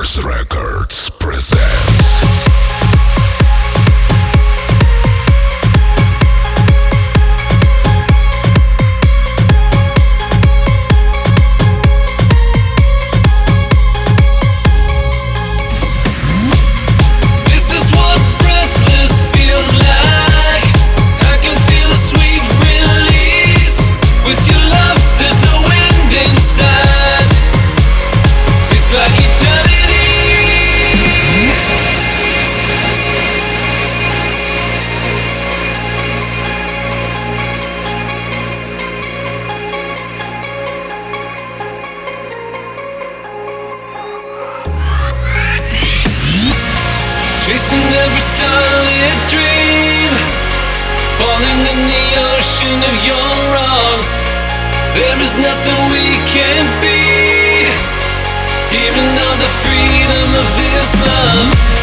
Records presents starlit dream. Falling in the ocean of your arms. There is nothing we can't be. Freedom of this love.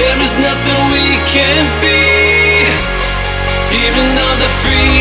There is nothing we can't be, even on the free.